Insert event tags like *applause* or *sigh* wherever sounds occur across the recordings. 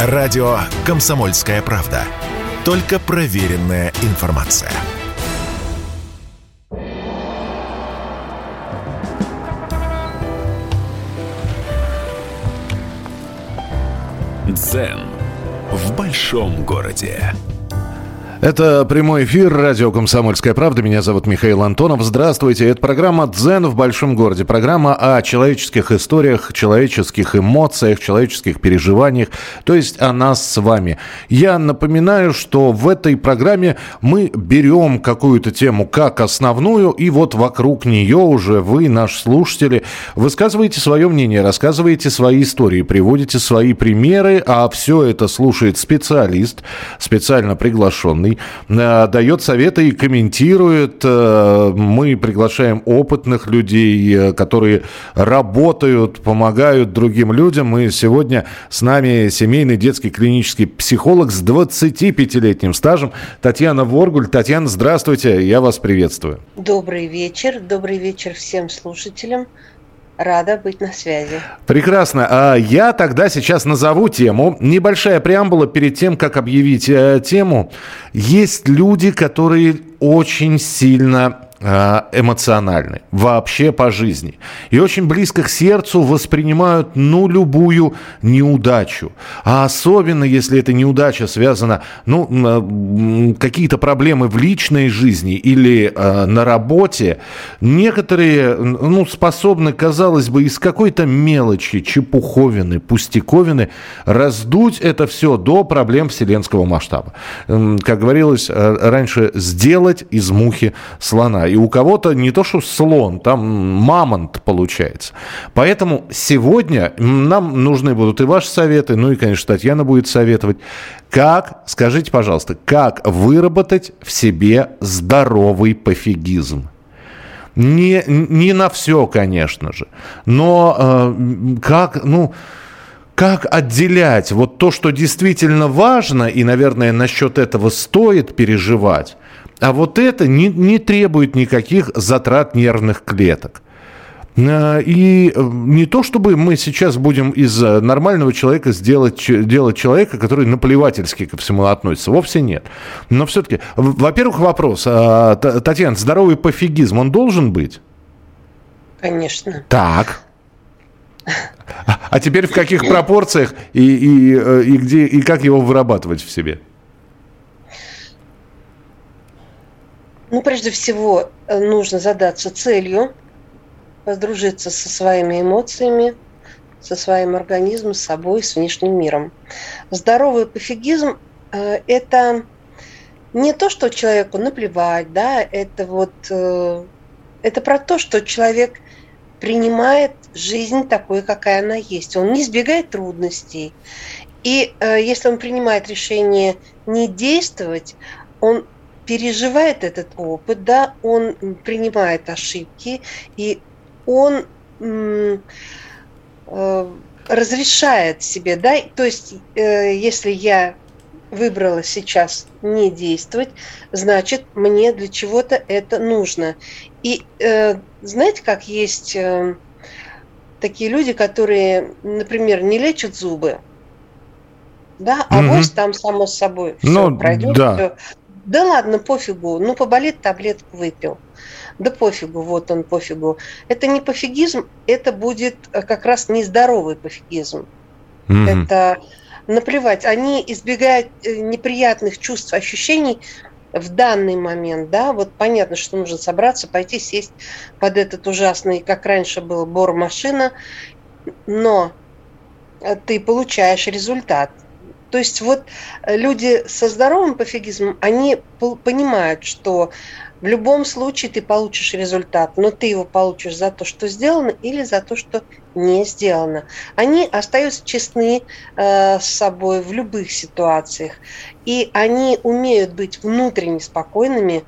Радио «Комсомольская правда». Только проверенная информация. Дзен в большом городе. Это прямой эфир радио «Комсомольская правда». Меня зовут Михаил Антонов. Здравствуйте. Это программа «Дзен в большом городе». Программа о человеческих историях, человеческих эмоциях, человеческих переживаниях. То есть о нас с вами. Я напоминаю, что в этой программе мы берем какую-то тему как основную, и вот вокруг нее уже вы, наши слушатели, высказываете свое мнение, рассказываете свои истории, приводите свои примеры, а все это слушает специалист, специально приглашенный Навальный э, дает советы и комментирует. Э, мы приглашаем опытных людей, э, которые работают, помогают другим людям. И сегодня с нами семейный детский клинический психолог с 25-летним стажем Татьяна Воргуль. Татьяна, здравствуйте, я вас приветствую. Добрый вечер, добрый вечер всем слушателям. Рада быть на связи. Прекрасно. А я тогда сейчас назову тему. Небольшая преамбула перед тем, как объявить э, тему. Есть люди, которые очень сильно эмоциональны вообще по жизни. И очень близко к сердцу воспринимают, ну, любую неудачу. А особенно, если эта неудача связана, ну, э, какие-то проблемы в личной жизни или э, на работе, некоторые, ну, способны, казалось бы, из какой-то мелочи, чепуховины, пустяковины раздуть это все до проблем вселенского масштаба. Как говорилось раньше, сделать из мухи слона и у кого-то не то что слон, там мамонт получается. Поэтому сегодня нам нужны будут и ваши советы, ну и, конечно, Татьяна будет советовать, как, скажите, пожалуйста, как выработать в себе здоровый пофигизм? Не, не на все, конечно же, но э, как, ну, как отделять вот то, что действительно важно, и, наверное, насчет этого стоит переживать, а вот это не, не требует никаких затрат нервных клеток. Э, и э, не то, чтобы мы сейчас будем из э, нормального человека сделать, делать человека, который наплевательски ко всему относится. Вовсе нет. Но все-таки, во-первых, вопрос. А, Татьяна, здоровый пофигизм, он должен быть? Конечно. Так. А теперь в каких пропорциях и, и, и, где, и как его вырабатывать в себе? Ну, прежде всего, э, нужно задаться целью, подружиться со своими эмоциями, со своим организмом, с собой, с внешним миром. Здоровый пофигизм э, – это не то, что человеку наплевать, да, это вот э, это про то, что человек принимает жизнь такой, какая она есть. Он не избегает трудностей. И э, если он принимает решение не действовать, он переживает этот опыт, да, он принимает ошибки, и он э, разрешает себе, да, то есть э, если я выбрала сейчас не действовать, значит мне для чего-то это нужно. И э, знаете, как есть э, такие люди, которые, например, не лечат зубы, да, а угу. вот там само собой все ну, пройдет, да. все да ладно, пофигу, ну поболит, таблетку выпил. Да пофигу, вот он пофигу. Это не пофигизм, это будет э, как раз нездоровый пофигизм. Mm-hmm. Это наплевать. Они избегают э, неприятных чувств, ощущений в данный момент, да, вот понятно, что нужно собраться, пойти сесть под этот ужасный, как раньше был, бор машина, но э, ты получаешь результат – то есть вот э, люди со здоровым пофигизмом, они понимают, что в любом случае ты получишь результат, но ты его получишь за то, что сделано, или за то, что не сделано. Они остаются честны э, с собой в любых ситуациях, и они умеют быть внутренне спокойными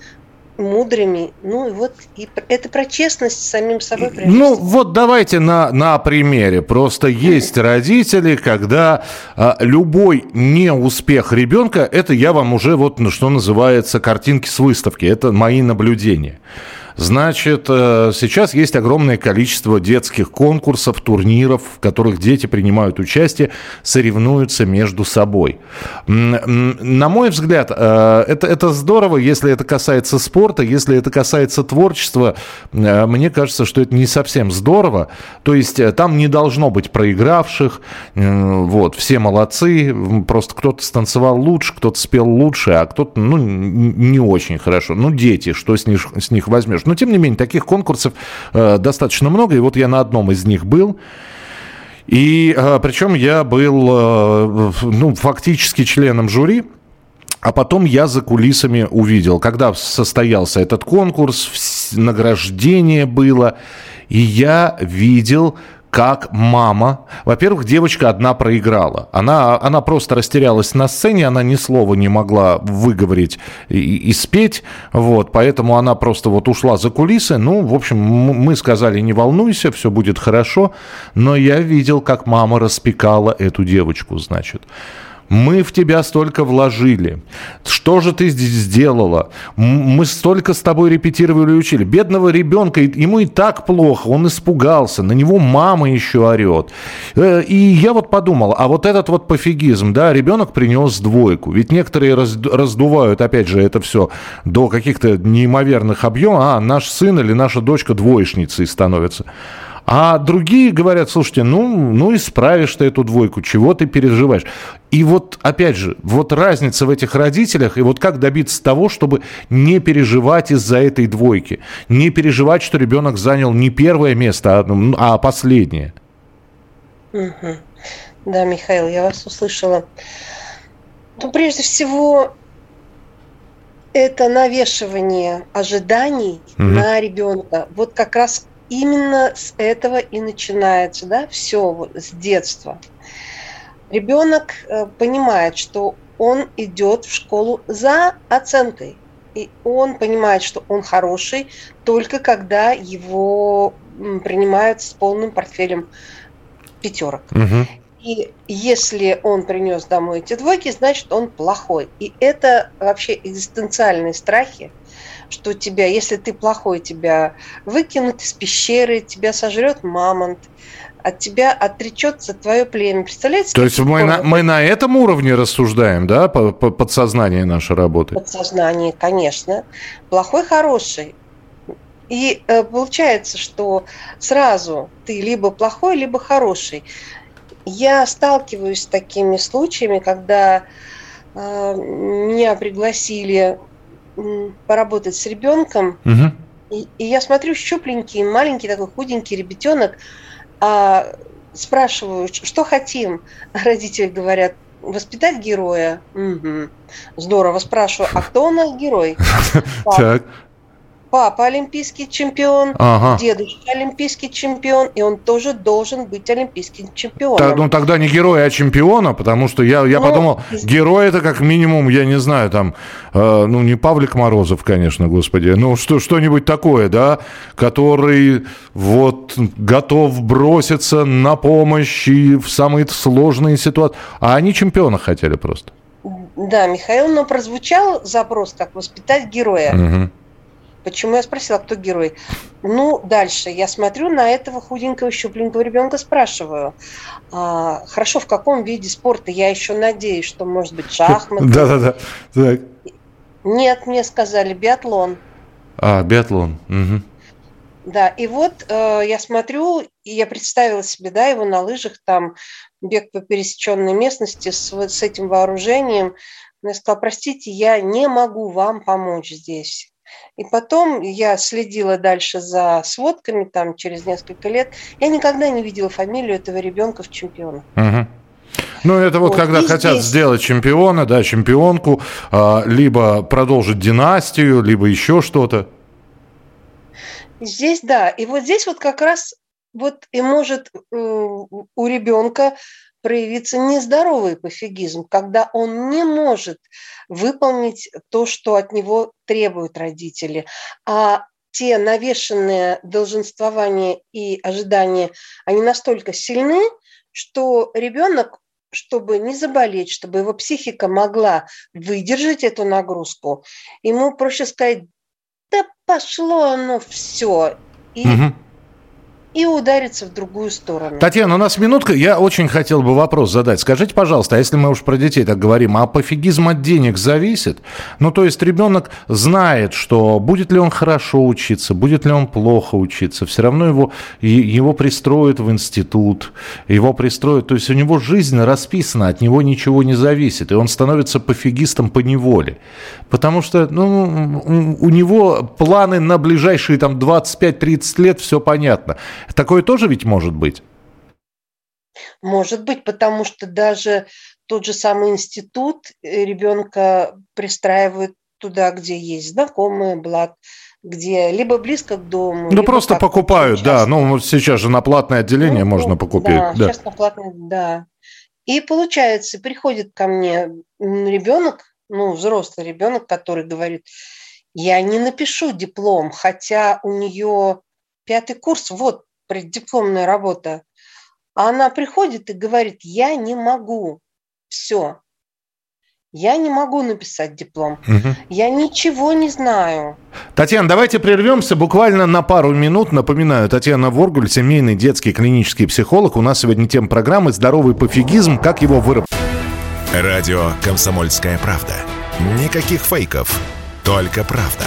мудрыми. Ну и вот и это про честность с самим собой. Ну вот давайте на, на примере. Просто есть родители, когда а, любой неуспех ребенка, это я вам уже вот, ну, что называется, картинки с выставки. Это мои наблюдения. Значит, э, сейчас есть огромное количество детских конкурсов, турниров, в которых дети принимают участие, соревнуются между собой. На мой взгляд, э, это, это здорово, если это касается спорта, если это касается творчества, э, мне кажется, что это не совсем здорово. То есть там не должно быть проигравших, вот, все молодцы, просто кто-то станцевал лучше, кто-то спел лучше, а кто-то, ну, не очень хорошо. Ну, дети, что с них, с них возьмешь? Но, тем не менее, таких конкурсов э, достаточно много. И вот я на одном из них был. И э, причем я был э, ну, фактически членом жюри. А потом я за кулисами увидел, когда состоялся этот конкурс, награждение было, и я видел, как мама. Во-первых, девочка одна проиграла. Она, она просто растерялась на сцене, она ни слова не могла выговорить и, и спеть. Вот, поэтому она просто вот ушла за кулисы. Ну, в общем, мы сказали, не волнуйся, все будет хорошо. Но я видел, как мама распекала эту девочку, значит. Мы в тебя столько вложили. Что же ты здесь сделала? Мы столько с тобой репетировали и учили. Бедного ребенка, ему и так плохо, он испугался, на него мама еще орет. Э, и я вот подумал, а вот этот вот пофигизм, да, ребенок принес двойку. Ведь некоторые раздувают, опять же, это все до каких-то неимоверных объемов. А, наш сын или наша дочка двоечницей становится. А другие говорят, слушайте, ну, ну исправишь ты эту двойку, чего ты переживаешь? И вот, опять же, вот разница в этих родителях, и вот как добиться того, чтобы не переживать из-за этой двойки, не переживать, что ребенок занял не первое место, а, а последнее. Угу. Да, Михаил, я вас услышала. Ну, прежде всего, это навешивание ожиданий угу. на ребенка. Вот как раз именно с этого и начинается, да, все с детства. Ребенок э, понимает, что он идет в школу за оценкой. И он понимает, что он хороший только когда его принимают с полным портфелем пятерок. Угу. И если он принес домой эти двойки, значит он плохой. И это вообще экзистенциальные страхи, что тебя, если ты плохой, тебя выкинут из пещеры, тебя сожрет мамонт, от тебя отречется твое племя. Представляете? То есть мы на, мы на этом уровне рассуждаем, да, по, по, подсознание наше работает? Подсознание, конечно. Плохой, хороший. И э, получается, что сразу ты либо плохой, либо хороший. Я сталкиваюсь с такими случаями, когда э, меня пригласили поработать с ребенком. Угу. И, и я смотрю, щупленький, маленький такой худенький ребятенок, а, спрашиваю, что хотим. *laughs* Родители говорят, воспитать героя. Угу. Здорово, спрашиваю, а кто у нас герой? *laughs* Так папа олимпийский чемпион, ага. дедушка олимпийский чемпион, и он тоже должен быть олимпийским чемпионом. Так, ну тогда не герой, а чемпиона, потому что я, я ну, подумал, герой это как минимум, я не знаю, там, э, ну не Павлик Морозов, конечно, господи, ну что, что-нибудь такое, да, который вот готов броситься на помощь и в самые сложные ситуации. А они чемпиона хотели просто. Да, Михаил, но прозвучал запрос, как воспитать героя. Угу. Почему я спросила, кто герой? Ну, дальше я смотрю на этого худенького, щупленького ребенка, спрашиваю, а, хорошо, в каком виде спорта? Я еще надеюсь, что может быть шахматы. *laughs* Да-да-да. Нет, мне сказали биатлон. А, биатлон. Угу. Да, и вот э, я смотрю, и я представила себе, да, его на лыжах, там, бег по пересеченной местности с, с этим вооружением. Но я сказала, простите, я не могу вам помочь здесь. И потом я следила дальше за сводками, там через несколько лет. Я никогда не видела фамилию этого ребенка в чемпионах. Угу. Ну, это вот, вот когда хотят здесь... сделать чемпиона, да, чемпионку, а, либо продолжить династию, либо еще что-то. Здесь, да. И вот здесь вот как раз вот и может э, у ребенка проявиться нездоровый пофигизм, когда он не может выполнить то, что от него требуют родители, а те навешенные долженствования и ожидания, они настолько сильны, что ребенок, чтобы не заболеть, чтобы его психика могла выдержать эту нагрузку, ему проще сказать, да пошло оно все. И угу и удариться в другую сторону. Татьяна, у нас минутка. Я очень хотел бы вопрос задать. Скажите, пожалуйста, а если мы уж про детей так говорим, а пофигизм от денег зависит? Ну, то есть ребенок знает, что будет ли он хорошо учиться, будет ли он плохо учиться, все равно его, его пристроят в институт, его пристроят. То есть у него жизнь расписана, от него ничего не зависит, и он становится пофигистом по неволе. Потому что ну, у него планы на ближайшие там 25-30 лет, все понятно. Такое тоже ведь может быть? Может быть, потому что даже тот же самый институт э, ребенка пристраивает туда, где есть знакомые, благ, где либо близко к дому. Ну, просто покупают, да. Ну, сейчас же на платное отделение ну, можно покупить. Да, да, сейчас на платное, да. И получается, приходит ко мне ребенок, ну, взрослый ребенок, который говорит, я не напишу диплом, хотя у нее пятый курс, вот, преддипломная работа. А она приходит и говорит, я не могу. Все. Я не могу написать диплом. Угу. Я ничего не знаю. Татьяна, давайте прервемся буквально на пару минут. Напоминаю, Татьяна Воргуль, семейный детский клинический психолог. У нас сегодня тема программы «Здоровый пофигизм. Как его выработать». Радио «Комсомольская правда». Никаких фейков, только правда.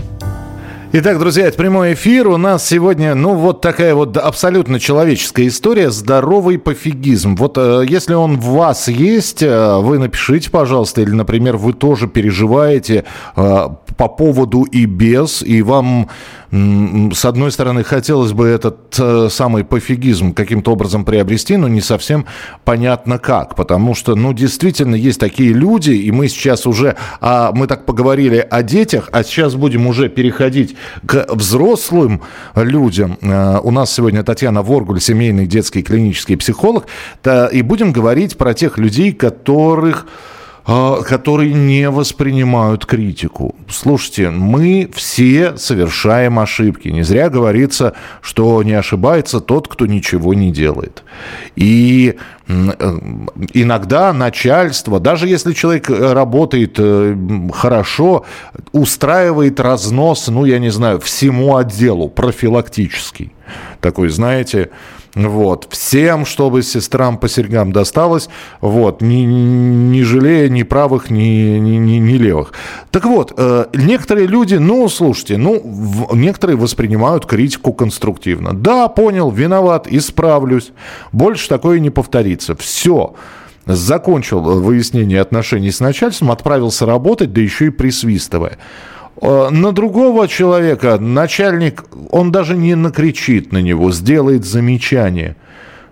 Итак, друзья, это прямой эфир. У нас сегодня, ну, вот такая вот абсолютно человеческая история. Здоровый пофигизм. Вот э, если он в вас есть, э, вы напишите, пожалуйста, или, например, вы тоже переживаете э, по поводу и без, и вам с одной стороны, хотелось бы этот самый пофигизм каким-то образом приобрести, но не совсем понятно как. Потому что, ну, действительно, есть такие люди, и мы сейчас уже, а, мы так поговорили о детях, а сейчас будем уже переходить к взрослым людям. Э, у нас сегодня Татьяна Воргуль, семейный детский клинический психолог, и будем говорить про тех людей, которых которые не воспринимают критику. Слушайте, мы все совершаем ошибки. Не зря говорится, что не ошибается тот, кто ничего не делает. И э, иногда начальство, даже если человек э, работает э, хорошо, устраивает разнос, ну, я не знаю, всему отделу профилактический. Такой, знаете, вот. Всем, чтобы сестрам по серьгам досталось, вот, не, не жалея ни правых, ни, ни, ни, левых. Так вот, э, некоторые люди, ну, слушайте, ну, в, некоторые воспринимают критику конструктивно. Да, понял, виноват, исправлюсь. Больше такое не повторится. Все закончил выяснение отношений с начальством, отправился работать, да еще и присвистывая. Э, на другого человека начальник, он даже не накричит на него, сделает замечание.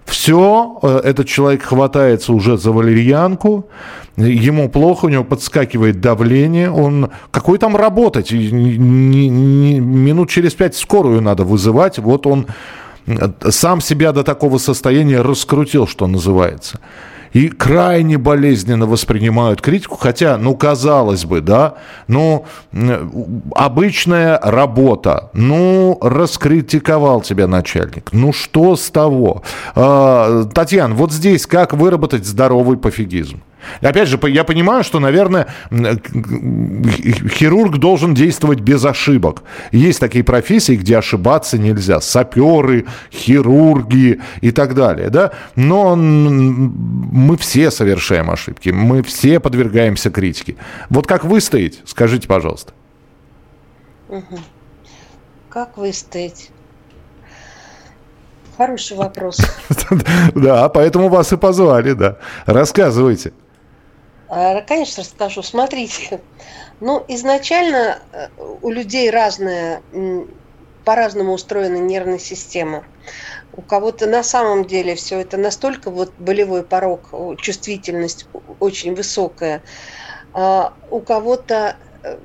Все, э, этот человек хватается уже за валерьянку, ему плохо, у него подскакивает давление, он... Какой там работать? Минут через пять скорую надо вызывать, вот он э, сам себя до такого состояния раскрутил, что называется и крайне болезненно воспринимают критику, хотя, ну, казалось бы, да, ну, обычная работа, ну, раскритиковал тебя начальник, ну, что с того? А, Татьяна, вот здесь как выработать здоровый пофигизм? Опять же, я понимаю, что, наверное, хирург должен действовать без ошибок. Есть такие профессии, где ошибаться нельзя. Саперы, хирурги и так далее. Да? Но мы все совершаем ошибки. Мы все подвергаемся критике. Вот как выстоять, скажите, пожалуйста. Угу. Как выстоять? Хороший вопрос. *laughs* Да, поэтому вас и позвали, да. Рассказывайте. А, конечно, расскажу. Смотрите, *laughs* ну, изначально э, у людей разная, по-разному устроена нервная система. У кого-то на самом деле все это настолько вот болевой порог, чувствительность очень высокая. А у кого-то э,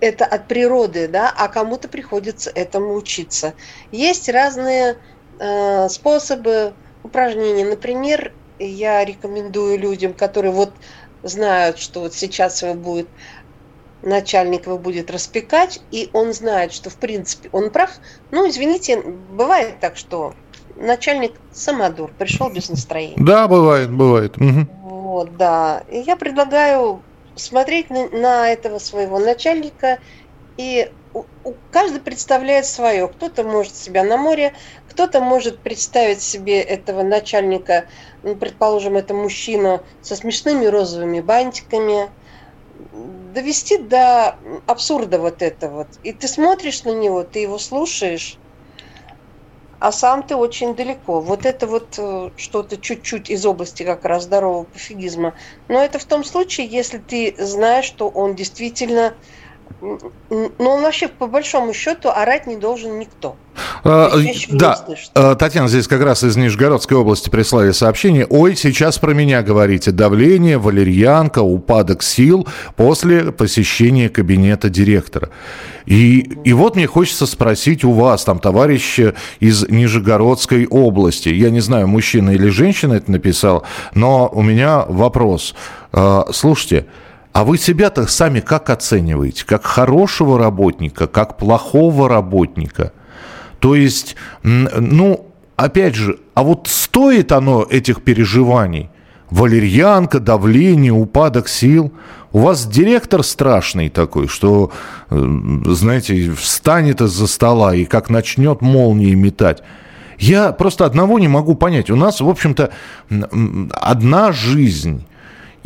это от природы, да, а кому-то приходится этому учиться. Есть разные э, способы упражнений. Например, я рекомендую людям, которые вот знают, что вот сейчас будет начальник его будет распекать, и он знает, что в принципе он прав. Ну, извините, бывает так, что начальник самодур, пришел без настроения. Да, бывает, бывает. Угу. Вот, да. И я предлагаю смотреть на, на этого своего начальника, и у, у, каждый представляет свое. Кто-то может себя на море, кто-то может представить себе этого начальника, предположим, это мужчина со смешными розовыми бантиками, довести до абсурда вот это вот. И ты смотришь на него, ты его слушаешь, а сам ты очень далеко. Вот это вот э, что-то чуть-чуть из области как раз здорового пофигизма. Но это в том случае, если ты знаешь, что он действительно ну, он вообще, по большому счету, орать не должен никто. А, да, а, Татьяна здесь как раз из Нижегородской области прислали сообщение. Ой, сейчас про меня говорите. Давление, валерьянка, упадок сил после посещения кабинета директора. И, и вот мне хочется спросить у вас, там, товарищи из Нижегородской области. Я не знаю, мужчина или женщина это написал, но у меня вопрос. А, слушайте, а вы себя-то сами как оцениваете? Как хорошего работника, как плохого работника? То есть, ну, опять же, а вот стоит оно этих переживаний? Валерьянка, давление, упадок сил. У вас директор страшный такой, что, э, знаете, встанет из-за стола и как начнет молнии метать. Я просто одного не могу понять. У нас, в общем-то, одна жизнь.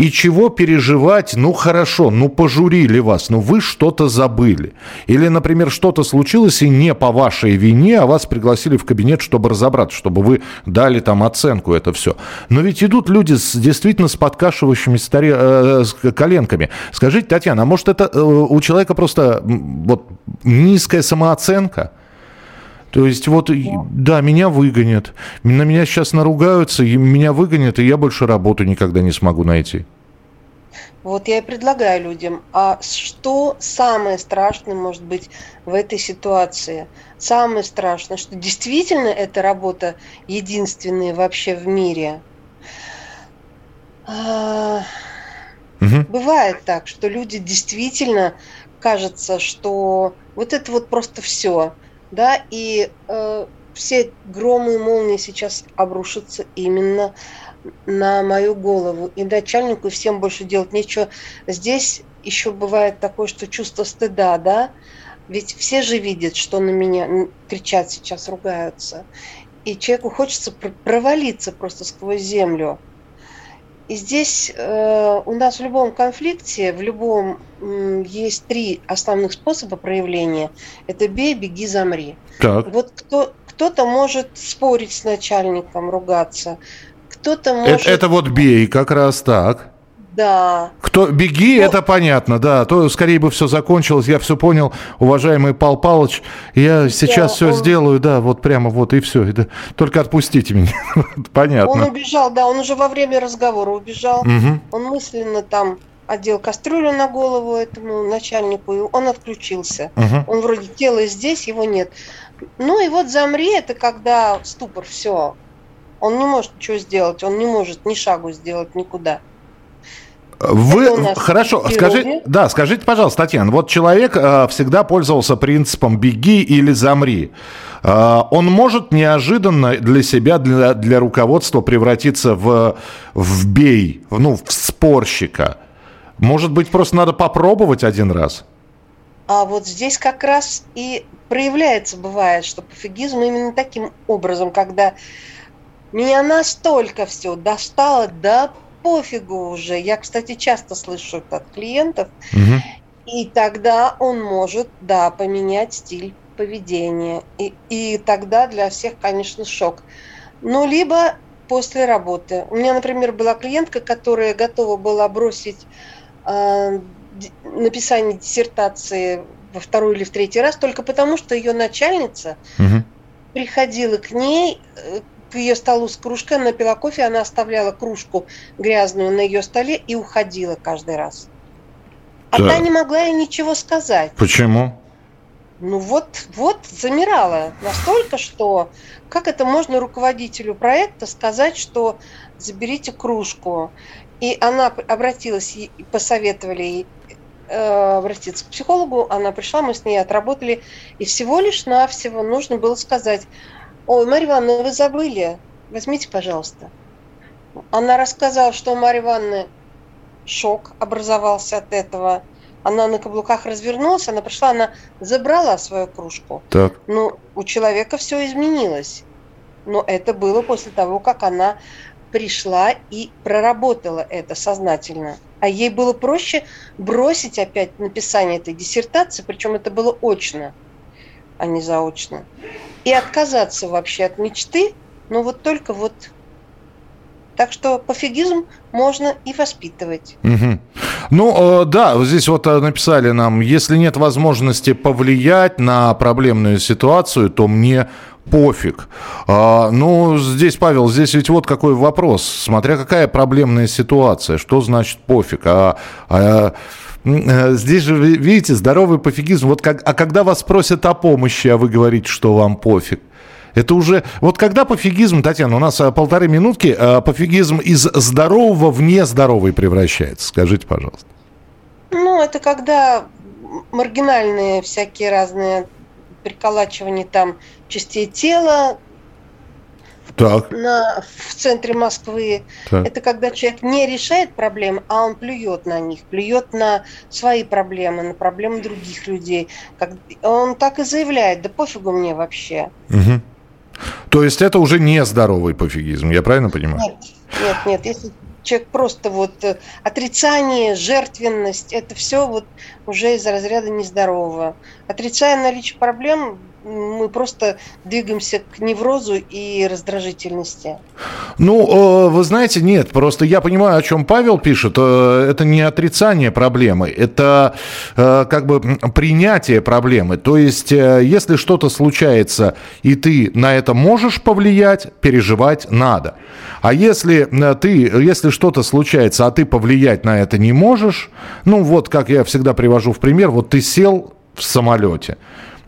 И чего переживать? Ну хорошо, ну пожурили вас, но вы что-то забыли. Или, например, что-то случилось и не по вашей вине, а вас пригласили в кабинет, чтобы разобраться, чтобы вы дали там оценку, это все. Но ведь идут люди с, действительно с подкашивающимися старе, э, с коленками. Скажите, Татьяна, а может это э, у человека просто вот низкая самооценка? То есть вот, да, меня выгонят. На меня сейчас наругаются, и меня выгонят, и я больше работу никогда не смогу найти. Вот я и предлагаю людям, а что самое страшное может быть в этой ситуации? Самое страшное, что действительно эта работа единственная вообще в мире. А, угу. Бывает так, что люди действительно кажется, что вот это вот просто все да, и э, все громы и молнии сейчас обрушатся именно на мою голову. И начальнику, и всем больше делать нечего. Здесь еще бывает такое, что чувство стыда, да, ведь все же видят, что на меня кричат сейчас, ругаются. И человеку хочется провалиться просто сквозь землю. И здесь э, у нас в любом конфликте, в любом э, есть три основных способа проявления. Это бей, беги, замри. Так. Вот кто, кто-то может спорить с начальником, ругаться. Кто-то может... Это, это вот бей, как раз так. Да. Кто беги, ну, это понятно, да. То скорее бы все закончилось. Я все понял, уважаемый Пал Палыч. Я сейчас да, все он... сделаю, да, вот прямо вот и все. Да. Только отпустите меня. *laughs* понятно. Он убежал, да, он уже во время разговора убежал. Угу. Он мысленно там одел кастрюлю на голову этому начальнику, и он отключился. Угу. Он вроде тело здесь, его нет. Ну и вот замри, это когда ступор, все. Он не может ничего сделать, он не может ни шагу сделать никуда. Вы хорошо, скажи, да, скажите, пожалуйста, Татьяна, вот человек э, всегда пользовался принципом беги или замри. Э, он может неожиданно для себя, для, для руководства превратиться в, в бей, ну, в спорщика. Может быть, просто надо попробовать один раз? А вот здесь как раз и проявляется, бывает, что пофигизм именно таким образом, когда меня настолько все достало до пофигу уже. Я, кстати, часто слышу это от клиентов. Угу. И тогда он может, да, поменять стиль поведения. И, и тогда для всех, конечно, шок. Ну, либо после работы. У меня, например, была клиентка, которая готова была бросить э, написание диссертации во второй или в третий раз только потому, что ее начальница угу. приходила к ней э, к ее столу с кружкой, она пила кофе, она оставляла кружку грязную на ее столе и уходила каждый раз. А да. та не могла ей ничего сказать. Почему? Ну вот, вот замирала настолько, что как это можно руководителю проекта сказать, что заберите кружку. И она обратилась и посоветовали ей э, обратиться к психологу, она пришла, мы с ней отработали, и всего лишь навсего нужно было сказать, ой, Марья Ивановна, вы забыли, возьмите, пожалуйста. Она рассказала, что у Марьи Ивановны шок образовался от этого. Она на каблуках развернулась, она пришла, она забрала свою кружку. Так. Ну, у человека все изменилось. Но это было после того, как она пришла и проработала это сознательно. А ей было проще бросить опять написание этой диссертации, причем это было очно, а не заочно. И отказаться вообще от мечты, но вот только вот так что пофигизм можно и воспитывать. Угу. Ну, э, да, здесь вот э, написали нам, если нет возможности повлиять на проблемную ситуацию, то мне пофиг. А, ну, здесь, Павел, здесь ведь вот какой вопрос. Смотря какая проблемная ситуация, что значит пофиг? А, а Здесь же, видите, здоровый пофигизм. Вот как, а когда вас просят о помощи, а вы говорите, что вам пофиг, это уже... Вот когда пофигизм, Татьяна, у нас а, полторы минутки, а пофигизм из здорового в нездоровый превращается? Скажите, пожалуйста. Ну, это когда маргинальные всякие разные приколачивания там частей тела, так. На, в центре Москвы. Так. Это когда человек не решает проблемы, а он плюет на них, плюет на свои проблемы, на проблемы других людей. Как, он так и заявляет, да пофигу мне вообще. Угу. То есть это уже не здоровый пофигизм, я правильно понимаю? Нет, нет, нет. Если человек просто вот э, отрицание, жертвенность, это все вот уже из разряда нездорового. Отрицая наличие проблем, мы просто двигаемся к неврозу и раздражительности. Ну, э, вы знаете, нет, просто я понимаю, о чем Павел пишет. Э, это не отрицание проблемы, это э, как бы принятие проблемы. То есть, если что-то случается, и ты на это можешь повлиять, переживать надо. А если ты, если что-то случается, а ты повлиять на это не можешь, ну вот, как я всегда привожу в пример, вот ты сел в самолете,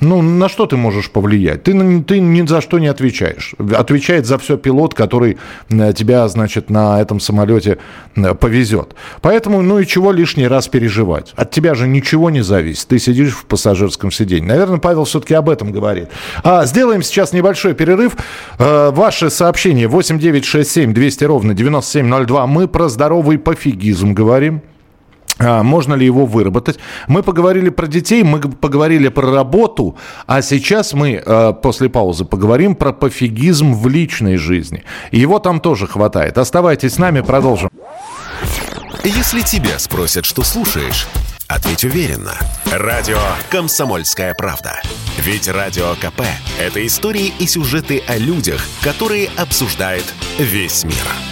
ну, на что ты можешь повлиять? Ты, ты ни за что не отвечаешь. Отвечает за все пилот, который э, тебя, значит, на этом самолете э, повезет. Поэтому, ну и чего лишний раз переживать? От тебя же ничего не зависит. Ты сидишь в пассажирском сиденье. Наверное, Павел все-таки об этом говорит. А, сделаем сейчас небольшой перерыв. А, ваши сообщения 8967 200 ровно 9702. Мы про здоровый пофигизм говорим. А, можно ли его выработать? Мы поговорили про детей, мы поговорили про работу, а сейчас мы э, после паузы поговорим про пофигизм в личной жизни. Его там тоже хватает. Оставайтесь с нами, продолжим. Если тебя спросят, что слушаешь, ответь уверенно. Радио «Комсомольская правда». Ведь Радио КП – это истории и сюжеты о людях, которые обсуждает весь мир.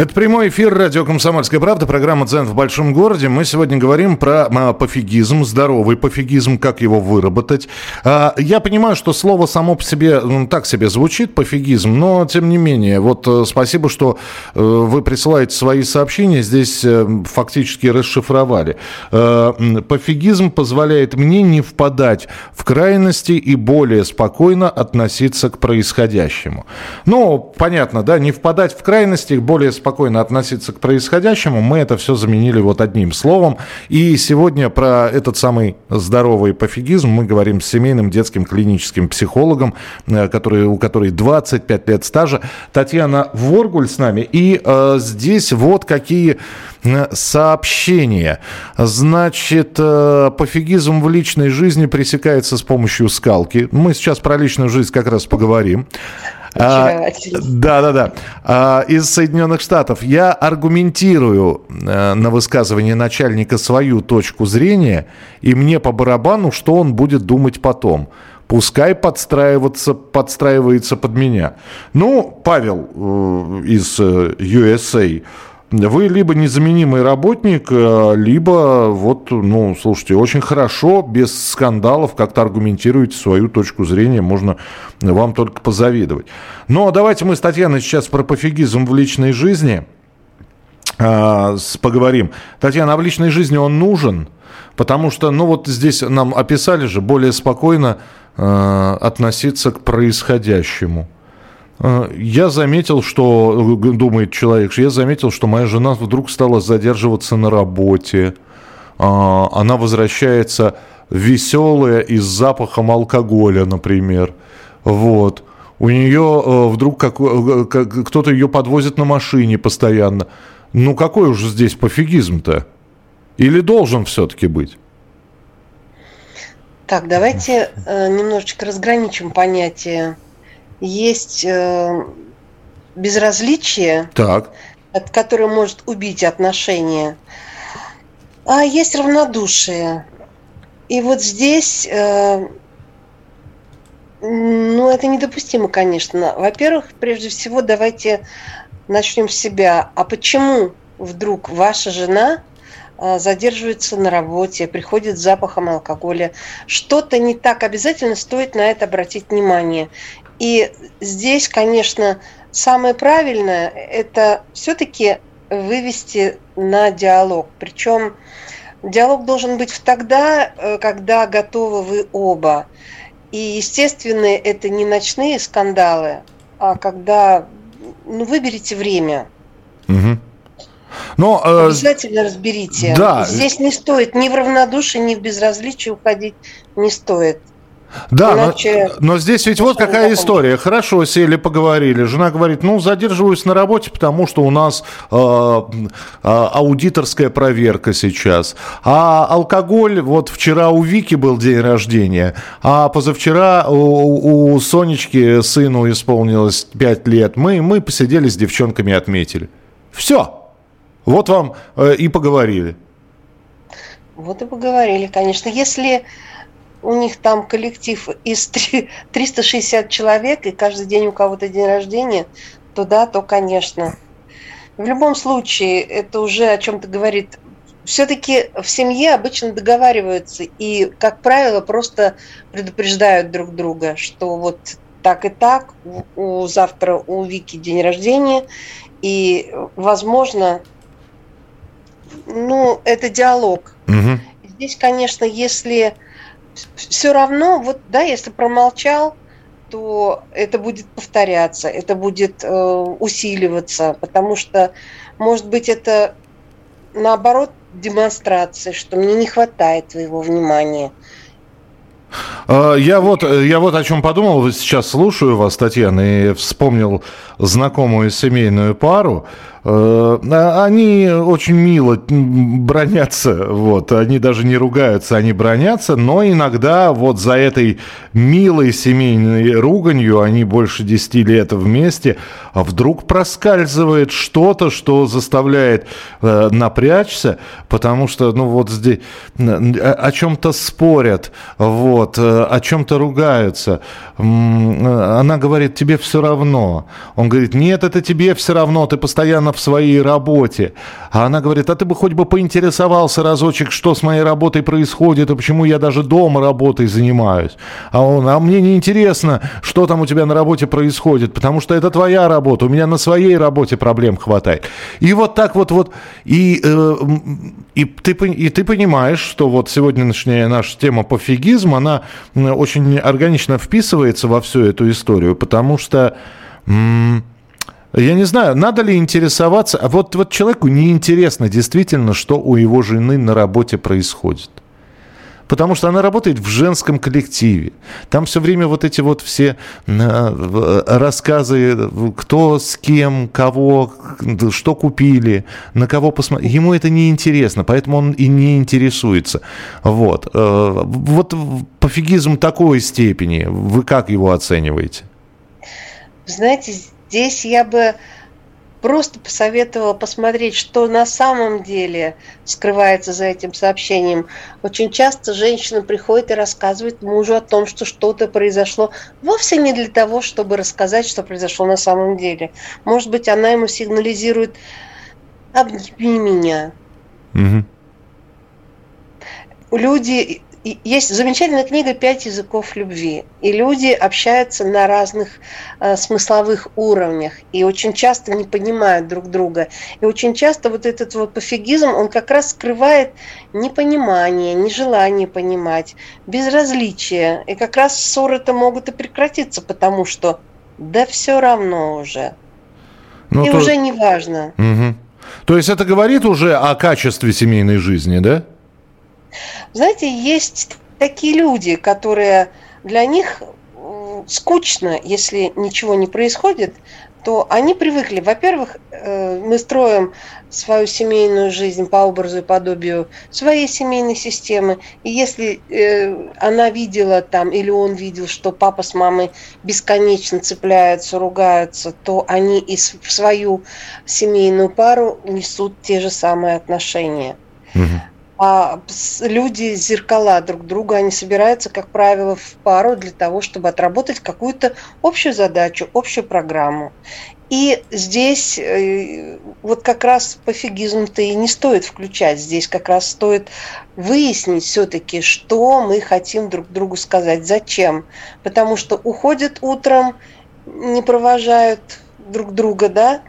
Это прямой эфир радио «Комсомольская правда», программа «Дзен в большом городе». Мы сегодня говорим про а, пофигизм, здоровый пофигизм, как его выработать. А, я понимаю, что слово само по себе ну, так себе звучит, пофигизм, но тем не менее, вот э, спасибо, что э, вы присылаете свои сообщения, здесь э, фактически расшифровали. Пофигизм позволяет мне не впадать в крайности и более спокойно относиться к происходящему. Ну, понятно, да, не впадать в крайности, более спокойно спокойно относиться к происходящему, мы это все заменили вот одним словом. И сегодня про этот самый здоровый пофигизм мы говорим с семейным детским клиническим психологом, э, который, у которой 25 лет стажа, Татьяна Воргуль с нами. И э, здесь вот какие э, сообщения. Значит, э, пофигизм в личной жизни пресекается с помощью скалки. Мы сейчас про личную жизнь как раз поговорим. А, да, да, да. А, из Соединенных Штатов. Я аргументирую а, на высказывание начальника свою точку зрения, и мне по барабану, что он будет думать потом. Пускай подстраиваться, подстраивается под меня. Ну, Павел э, из э, USA вы либо незаменимый работник, э, либо вот, ну, слушайте, очень хорошо, без скандалов как-то аргументируете свою точку зрения, можно вам только позавидовать. Но давайте мы с Татьяной сейчас про пофигизм в личной жизни. э, поговорим. Татьяна, а в личной жизни он нужен? Потому что, ну вот здесь нам описали же более спокойно э, относиться к происходящему. Э, я заметил, что, думает человек, я заметил, что моя жена вдруг стала задерживаться на работе. Э, она возвращается веселая и с запахом алкоголя, например. Вот. У нее э, вдруг как, как, кто-то ее подвозит на машине постоянно. Ну какой уже здесь пофигизм-то? Или должен все-таки быть? Так, давайте э, немножечко разграничим понятие. Есть э, безразличие, так. От, которое может убить отношения, а есть равнодушие. И вот здесь, э, ну, это недопустимо, конечно. Во-первых, прежде всего, давайте начнем с себя. А почему вдруг ваша жена а, задерживается на работе, приходит с запахом алкоголя. Что-то не так обязательно стоит на это обратить внимание. И здесь, конечно, самое правильное – это все-таки вывести на диалог. Причем диалог должен быть тогда, э, когда готовы вы оба. И, естественно, это не ночные скандалы, а когда ну, выберите время. Угу. Но, э, Обязательно разберите. Да. Здесь не стоит ни в равнодушии, ни в безразличии уходить не стоит. Да, Иначе... но, но здесь ведь вот какая история. Хорошо, сели, поговорили. Жена говорит, ну, задерживаюсь на работе, потому что у нас э, э, аудиторская проверка сейчас. А алкоголь, вот вчера у Вики был день рождения, а позавчера у, у Сонечки, сыну исполнилось 5 лет. Мы, мы посидели с девчонками, отметили. Все. Вот вам э, и поговорили. Вот и поговорили, конечно. Если у них там коллектив из 360 *laughs* человек, и каждый день у кого-то день рождения, то да, то конечно. В любом случае, это уже о чем-то говорит. Все-таки в семье обычно договариваются и, как правило, просто предупреждают друг друга, что вот так и так, у завтра у Вики день рождения, и, возможно, ну, это диалог. Угу. Здесь, конечно, если все равно, вот, да, если промолчал, то это будет повторяться, это будет э, усиливаться, потому что, может быть, это наоборот демонстрация, что мне не хватает твоего внимания. А, я вот, я вот о чем подумал, сейчас слушаю вас, Татьяна, и вспомнил знакомую семейную пару, Э, они очень мило бронятся, вот, они даже не ругаются, они бронятся, но иногда вот за этой милой семейной руганью, они больше 10 лет вместе, а вдруг проскальзывает что-то, что заставляет э, напрячься, потому что, ну вот здесь о чем-то спорят, вот, э, о чем-то ругаются. Она говорит, тебе все равно. Он говорит, нет, это тебе все равно, ты постоянно в своей работе. А она говорит, а ты бы хоть бы поинтересовался разочек, что с моей работой происходит, и почему я даже дома работой занимаюсь. А он, а мне не интересно, что там у тебя на работе происходит, потому что это твоя работа, у меня на своей работе проблем хватает. И вот так вот, вот, и, э, и, ты, и ты понимаешь, что вот сегодняшняя наша тема пофигизм, она очень органично вписывается во всю эту историю, потому что... М- я не знаю, надо ли интересоваться. А вот, вот человеку неинтересно действительно, что у его жены на работе происходит. Потому что она работает в женском коллективе. Там все время вот эти вот все э, рассказы, кто с кем, кого, что купили, на кого посмотреть. Ему это не интересно, поэтому он и не интересуется. Вот. Э, вот пофигизм такой степени. Вы как его оцениваете? Знаете, Здесь я бы просто посоветовала посмотреть, что на самом деле скрывается за этим сообщением. Очень часто женщина приходит и рассказывает мужу о том, что что-то произошло вовсе не для того, чтобы рассказать, что произошло на самом деле. Может быть, она ему сигнализирует «обними меня». Угу. Люди есть замечательная книга «Пять языков любви». И люди общаются на разных э, смысловых уровнях. И очень часто не понимают друг друга. И очень часто вот этот вот пофигизм, он как раз скрывает непонимание, нежелание понимать, безразличие. И как раз ссоры-то могут и прекратиться, потому что да все равно уже. Ну, и то... уже не важно. Угу. То есть это говорит уже о качестве семейной жизни, да? Знаете, есть такие люди, которые для них скучно, если ничего не происходит, то они привыкли. Во-первых, э, мы строим свою семейную жизнь по образу и подобию своей семейной системы. И если э, она видела там, или он видел, что папа с мамой бесконечно цепляются, ругаются, то они и в свою семейную пару несут те же самые отношения. Угу. А люди зеркала друг друга, они собираются, как правило, в пару для того, чтобы отработать какую-то общую задачу, общую программу. И здесь э, вот как раз пофигизм-то и не стоит включать. Здесь как раз стоит выяснить все-таки, что мы хотим друг другу сказать, зачем. Потому что уходят утром, не провожают друг друга, да,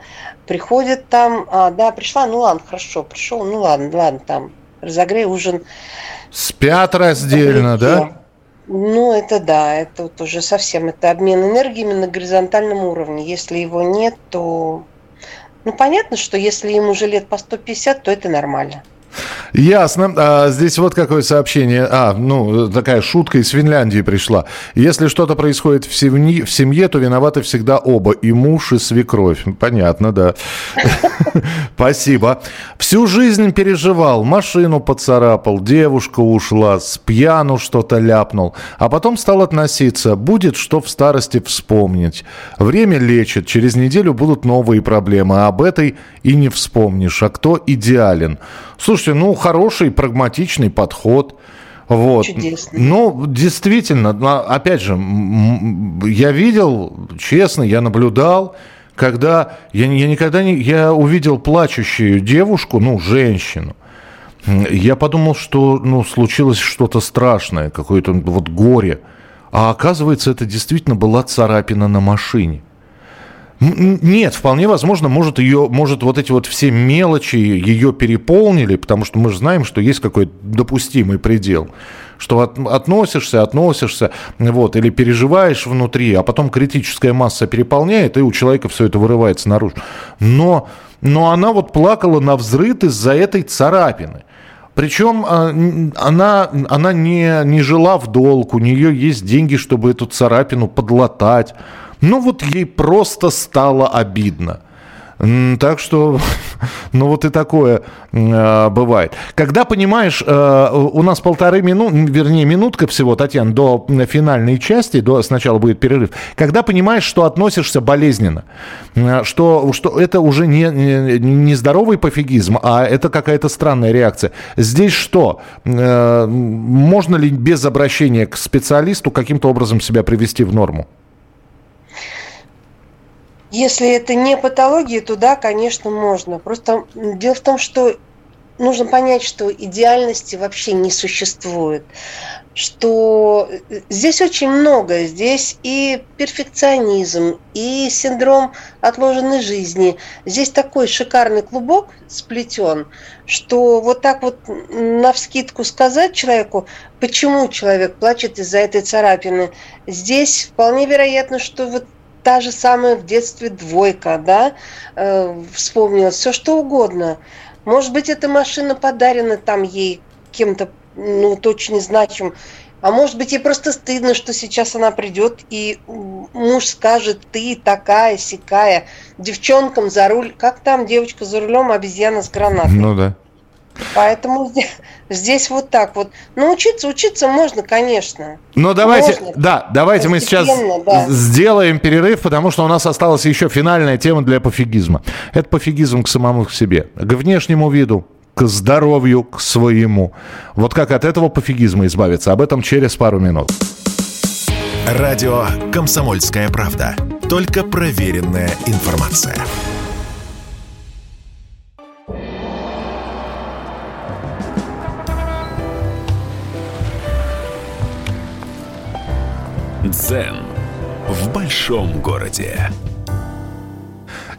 приходят там, а, да, пришла, ну ладно, хорошо, пришел, ну ладно, ладно, там, разогрей ужин. Спят раздельно, да? Ну, это да, это вот уже совсем, это обмен энергиями на горизонтальном уровне. Если его нет, то... Ну, понятно, что если ему уже лет по 150, то это нормально. Ясно. А здесь вот какое сообщение. А, ну, такая шутка из Финляндии пришла. Если что-то происходит в семье, в семье, то виноваты всегда оба. И муж, и свекровь. Понятно, да. *laughs* Спасибо. Всю жизнь переживал. Машину поцарапал, девушка ушла, с пьяну что-то ляпнул. А потом стал относиться. Будет что в старости вспомнить. Время лечит. Через неделю будут новые проблемы. А об этой и не вспомнишь. А кто идеален? Слушайте, ну, хороший, прагматичный подход. Вот. Чудесно. Ну, действительно, опять же, я видел, честно, я наблюдал, когда я, я никогда не... Я увидел плачущую девушку, ну, женщину. Я подумал, что, ну, случилось что-то страшное, какое-то вот горе. А оказывается, это действительно была царапина на машине. Нет, вполне возможно, может ее, может вот эти вот все мелочи ее переполнили, потому что мы же знаем, что есть какой-то допустимый предел, что от, относишься, относишься, вот, или переживаешь внутри, а потом критическая масса переполняет, и у человека все это вырывается наружу. Но, но она вот плакала на взрыв из-за этой царапины. Причем а, она, она не, не жила в долг, у нее есть деньги, чтобы эту царапину подлатать. Ну вот ей просто стало обидно. Так что, *laughs* ну вот и такое э, бывает. Когда понимаешь, э, у нас полторы минуты, вернее минутка всего, Татьяна, до финальной части, до сначала будет перерыв. Когда понимаешь, что относишься болезненно, э, что, что это уже не, не, не здоровый пофигизм, а это какая-то странная реакция. Здесь что? Э, можно ли без обращения к специалисту каким-то образом себя привести в норму? Если это не патология, то да, конечно, можно. Просто дело в том, что нужно понять, что идеальности вообще не существует. Что э, здесь очень много. Здесь и перфекционизм, и синдром отложенной жизни. Здесь такой шикарный клубок сплетен, что вот так вот на вскидку сказать человеку, почему человек плачет из-за этой царапины, здесь вполне вероятно, что вот та же самая в детстве двойка, да, э, вспомнилась, все что угодно. Может быть, эта машина подарена там ей кем-то, ну, вот очень значимым. А может быть, ей просто стыдно, что сейчас она придет, и муж скажет, ты такая, сякая, девчонкам за руль. Как там девочка за рулем, обезьяна с гранатой? Ну да. Поэтому здесь, здесь вот так вот. Ну, учиться, учиться можно, конечно. Но давайте, можно. да, давайте мы сейчас да. сделаем перерыв, потому что у нас осталась еще финальная тема для пофигизма. Это пофигизм к самому себе, к внешнему виду, к здоровью, к своему. Вот как от этого пофигизма избавиться? Об этом через пару минут. Радио «Комсомольская правда». Только проверенная информация. Дзен в большом городе.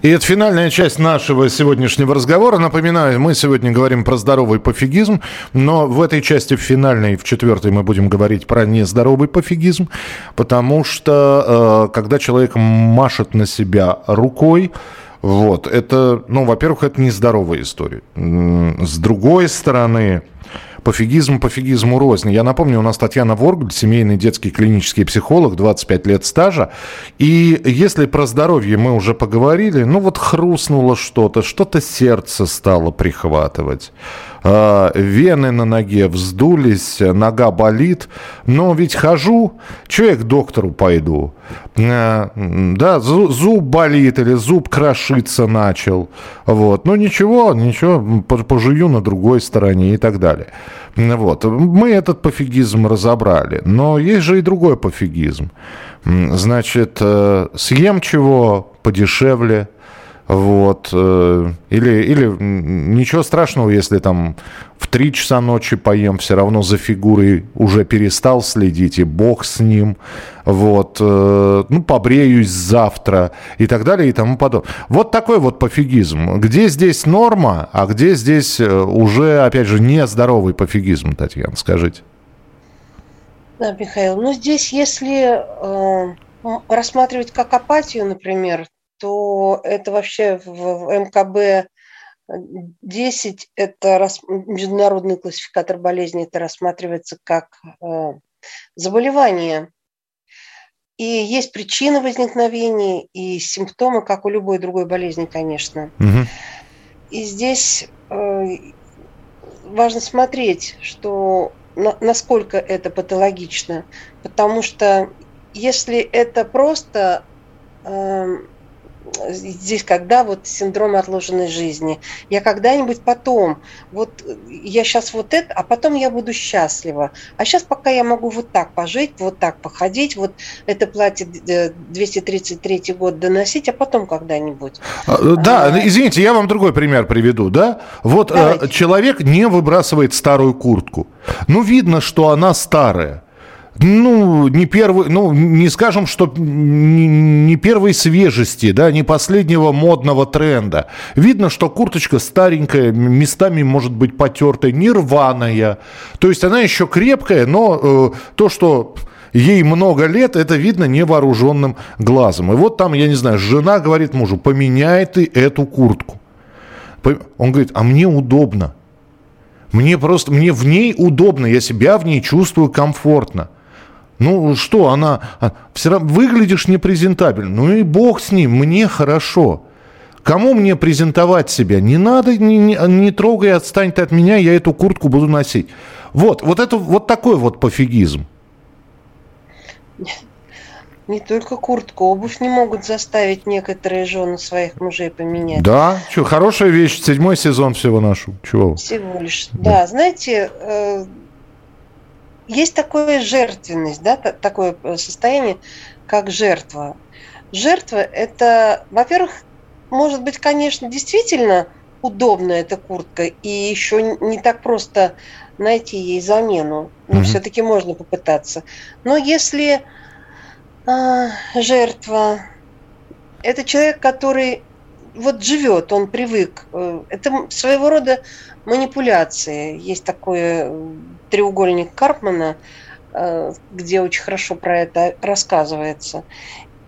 И это финальная часть нашего сегодняшнего разговора. Напоминаю, мы сегодня говорим про здоровый пофигизм, но в этой части, в финальной, в четвертой, мы будем говорить про нездоровый пофигизм, потому что э, когда человек машет на себя рукой, вот, это, ну, во-первых, это нездоровая история. С другой стороны, Пофигизм пофигизму рознь. Я напомню, у нас Татьяна Воргль, семейный детский клинический психолог, 25 лет стажа. И если про здоровье мы уже поговорили, ну вот хрустнуло что-то, что-то сердце стало прихватывать. А, вены на ноге вздулись, нога болит. Но ведь хожу, что я к доктору пойду? А, да, зуб болит или зуб крошиться начал. Вот. Ну ничего, ничего, пожую на другой стороне и так далее. Вот. Мы этот пофигизм разобрали. Но есть же и другой пофигизм. Значит, э, съем чего подешевле – вот. Э, или, или ничего страшного, если там в 3 часа ночи поем, все равно за фигурой уже перестал следить, и бог с ним. Вот. Э, ну, побреюсь завтра и так далее и тому подобное. Вот такой вот пофигизм. Где здесь норма, а где здесь э, уже, опять же, нездоровый пофигизм, Татьяна, скажите. Да, Михаил, ну здесь, если э, рассматривать как апатию, например, то это вообще в МКБ 10 это международный классификатор болезни, это рассматривается как э, заболевание. И есть причины возникновения и симптомы, как у любой другой болезни, конечно. Угу. И здесь э, важно смотреть, что на, насколько это патологично, потому что если это просто э, здесь когда вот синдром отложенной жизни. Я когда-нибудь потом, вот я сейчас вот это, а потом я буду счастлива. А сейчас пока я могу вот так пожить, вот так походить, вот это платье 233 год доносить, а потом когда-нибудь. А, да, а, извините, я вам другой пример приведу, да? Вот э, Давайте. человек не выбрасывает старую куртку. Ну, видно, что она старая ну, не первый, ну, не скажем, что не, первой свежести, да, не последнего модного тренда. Видно, что курточка старенькая, местами может быть потертая, нерваная. То есть она еще крепкая, но э, то, что ей много лет, это видно невооруженным глазом. И вот там, я не знаю, жена говорит мужу, поменяй ты эту куртку. Он говорит, а мне удобно. Мне просто, мне в ней удобно, я себя в ней чувствую комфортно. Ну что, она а, все равно выглядишь непрезентабельно. Ну и бог с ним, мне хорошо. Кому мне презентовать себя? Не надо, не, не, не трогай, отстань ты от меня, я эту куртку буду носить. Вот, вот это вот такой вот пофигизм. Не только куртку, обувь не могут заставить некоторые жены своих мужей поменять. Да, что, хорошая вещь, седьмой сезон всего нашу. Чего? Всего лишь. Да, да знаете, э, есть такое жертвенность, да, такое э, состояние, как жертва. Жертва – это, во-первых, может быть, конечно, действительно удобная эта куртка, и еще не так просто найти ей замену. Но mm-hmm. все-таки можно попытаться. Но если э, жертва это человек, который вот живет, он привык. Э, это своего рода манипуляции. Есть такой э, треугольник Карпмана, э, где очень хорошо про это рассказывается.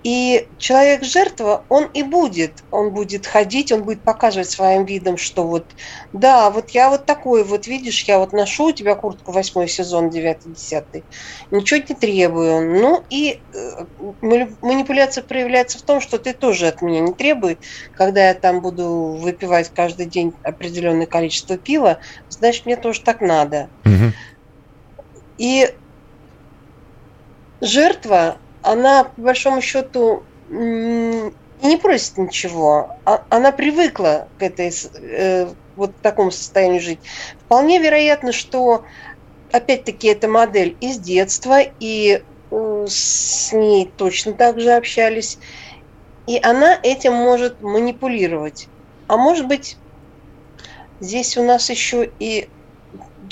И человек-жертва, он и будет. Он будет ходить, он будет показывать своим видом, что вот, да, вот я вот такой, вот видишь, я вот ношу у тебя куртку восьмой сезон, девятый, десятый. Ничего не требую. Ну и э, манипуляция проявляется в том, что ты тоже от меня не требуй. Когда я там буду выпивать каждый день определенное количество пива, значит, мне тоже так надо. Угу. И жертва, она, по большому счету, не просит ничего. А, она привыкла к этой э, вот такому состоянию жить. Вполне вероятно, что опять-таки эта модель из детства, и э, с ней точно так же общались. И она этим может манипулировать. А может быть, здесь у нас еще и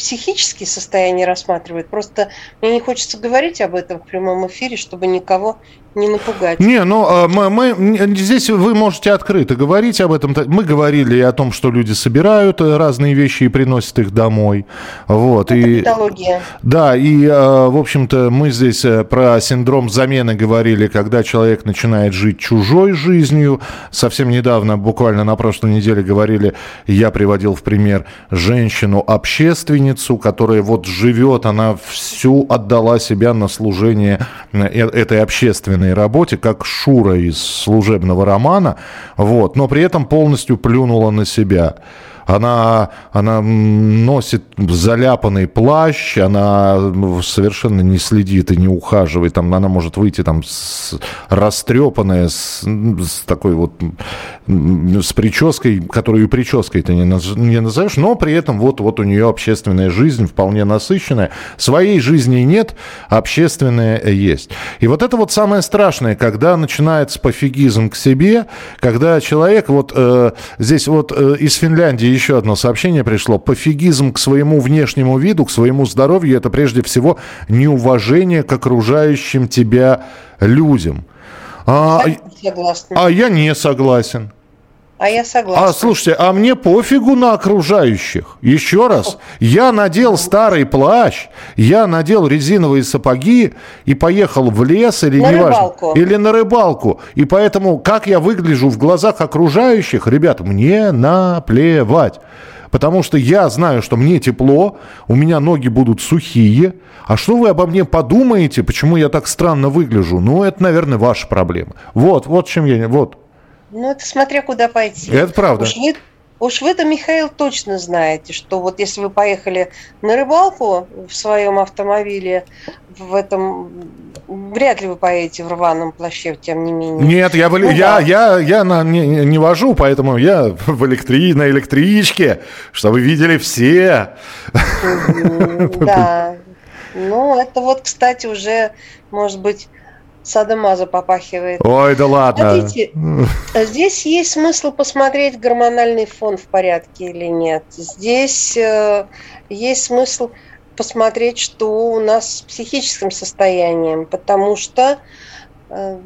психические состояния рассматривают. Просто мне не хочется говорить об этом в прямом эфире, чтобы никого не напугать. Не, ну а, мы, мы здесь вы можете открыто говорить об этом. Мы говорили о том, что люди собирают э, разные вещи и приносят их домой. Вот. Это и, Да, и, а, в общем-то, мы здесь э, про синдром замены говорили, когда человек начинает жить чужой жизнью. Совсем недавно, буквально на прошлой неделе говорили, я приводил в пример женщину-общественницу, которая вот живет, она всю отдала себя на служение э, этой общественной работе, как Шура из служебного романа, вот, но при этом полностью плюнула на себя. Она, она носит заляпанный плащ, она совершенно не следит и не ухаживает. Там, она может выйти там с, растрепанная, с, с такой вот с прической, которую прической ты не, не назовешь, но при этом вот, вот у нее общественная жизнь вполне насыщенная. Своей жизни нет, общественная есть. И вот это вот самое страшное, когда начинается пофигизм к себе, когда человек вот э, здесь вот э, из Финляндии еще одно сообщение пришло. Пофигизм к своему внешнему виду, к своему здоровью – это прежде всего неуважение к окружающим тебя людям. А, а я не согласен. А я согласна. А слушайте, а мне пофигу на окружающих. Еще раз, я надел старый плащ, я надел резиновые сапоги и поехал в лес или на неважно, рыбалку. или на рыбалку. И поэтому, как я выгляжу в глазах окружающих, ребят, мне наплевать. Потому что я знаю, что мне тепло, у меня ноги будут сухие. А что вы обо мне подумаете, почему я так странно выгляжу? Ну, это, наверное, ваша проблема. Вот, вот чем я... Вот. Ну, это смотря куда пойти. Это правда. Уж вы, уж вы-то, Михаил, точно знаете, что вот если вы поехали на рыбалку в своем автомобиле, в этом вряд ли вы поедете в рваном плаще, тем не менее. Нет, я, ну, я, да. я, я на, не, не вожу, поэтому я в электри, на электричке, чтобы видели все. *laughs* Да. Ну, это вот, кстати, уже, может быть, садомаза попахивает. Ой, да ладно. Смотрите, здесь есть смысл посмотреть, гормональный фон в порядке или нет. Здесь э, есть смысл посмотреть, что у нас с психическим состоянием, потому что э,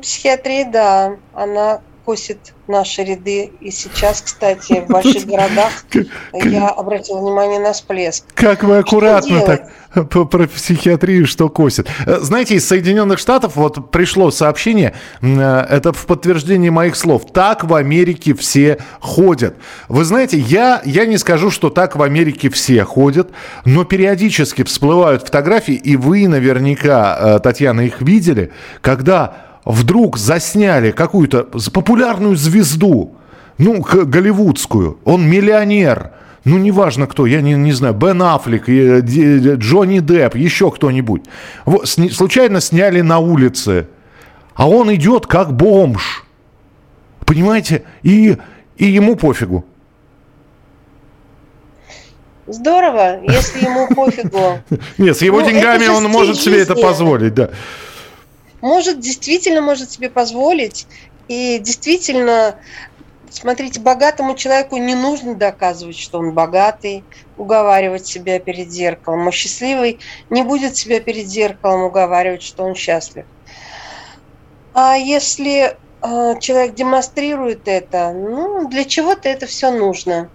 психиатрия, да, она косит наши ряды. И сейчас, кстати, в *laughs* больших городах *laughs* я обратил внимание на всплеск. Как вы аккуратно так про психиатрию, что косит. Э, знаете, из Соединенных Штатов вот пришло сообщение, э, это в подтверждение моих слов. Так в Америке все ходят. Вы знаете, я, я не скажу, что так в Америке все ходят, но периодически всплывают фотографии, и вы наверняка, э, Татьяна, их видели, когда вдруг засняли какую-то популярную звезду, ну, голливудскую, он миллионер, ну, неважно кто, я не, не знаю, Бен Аффлек, Джонни Депп, еще кто-нибудь. Вот, случайно сняли на улице, а он идет как бомж. Понимаете? И, и ему пофигу. Здорово, если ему пофигу. *laughs* Нет, с его ну, деньгами он может себе это позволить, да может, действительно может себе позволить. И действительно, смотрите, богатому человеку не нужно доказывать, что он богатый, уговаривать себя перед зеркалом. А счастливый не будет себя перед зеркалом уговаривать, что он счастлив. А если э, человек демонстрирует это, ну, для чего-то это все нужно.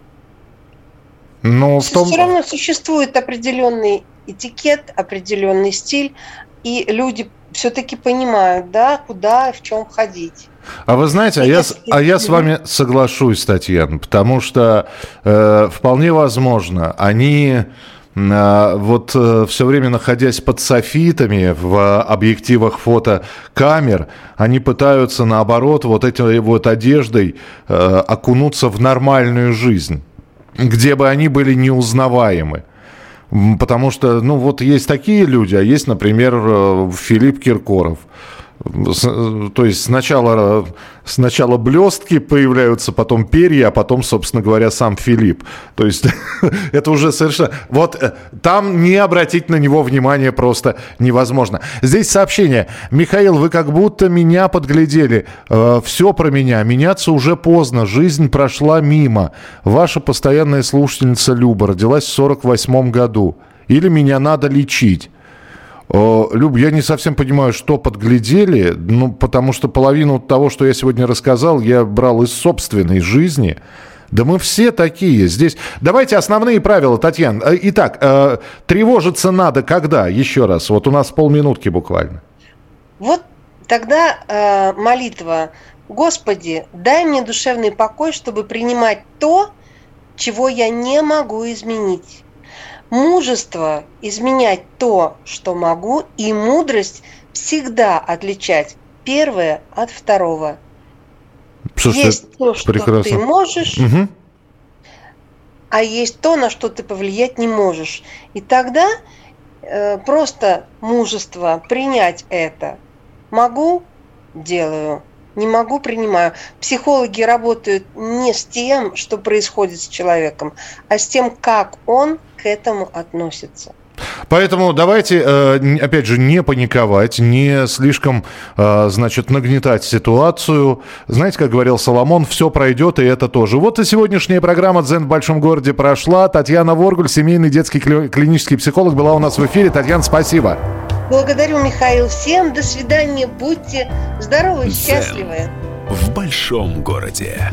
Но в том... Все равно существует определенный этикет, определенный стиль, и люди все-таки понимают, да, куда и в чем ходить. А вы знаете, а я, а я с вами соглашусь, Татьяна, потому что э, вполне возможно, они э, вот э, все время находясь под софитами в объективах фотокамер, они пытаются наоборот вот этой вот одеждой э, окунуться в нормальную жизнь, где бы они были неузнаваемы. Потому что, ну, вот есть такие люди, а есть, например, э, Филипп Киркоров. То есть сначала, сначала блестки появляются, потом перья, а потом, собственно говоря, сам Филипп. То есть *laughs* это уже совершенно... Вот э, там не обратить на него внимание просто невозможно. Здесь сообщение. Михаил, вы как будто меня подглядели. Э, все про меня. Меняться уже поздно. Жизнь прошла мимо. Ваша постоянная слушательница Люба родилась в 48 году. Или меня надо лечить. Люб, я не совсем понимаю, что подглядели, ну, потому что половину того, что я сегодня рассказал, я брал из собственной жизни. Да мы все такие здесь. Давайте основные правила, Татьяна. Э, итак, э, тревожиться надо когда? Еще раз. Вот у нас полминутки буквально. Вот тогда э, молитва. Господи, дай мне душевный покой, чтобы принимать то, чего я не могу изменить мужество изменять то, что могу, и мудрость всегда отличать первое от второго. Слушайте, есть то, что прекрасно. ты можешь, угу. а есть то, на что ты повлиять не можешь. И тогда э, просто мужество принять это. Могу, делаю. Не могу, принимаю. Психологи работают не с тем, что происходит с человеком, а с тем, как он к этому относится. Поэтому давайте, э, опять же, не паниковать, не слишком, э, значит, нагнетать ситуацию. Знаете, как говорил Соломон, все пройдет, и это тоже. Вот и сегодняшняя программа «Дзен в большом городе» прошла. Татьяна Воргуль, семейный детский клинический психолог, была у нас в эфире. Татьяна, спасибо. Благодарю, Михаил. Всем до свидания. Будьте здоровы и счастливы. В большом городе.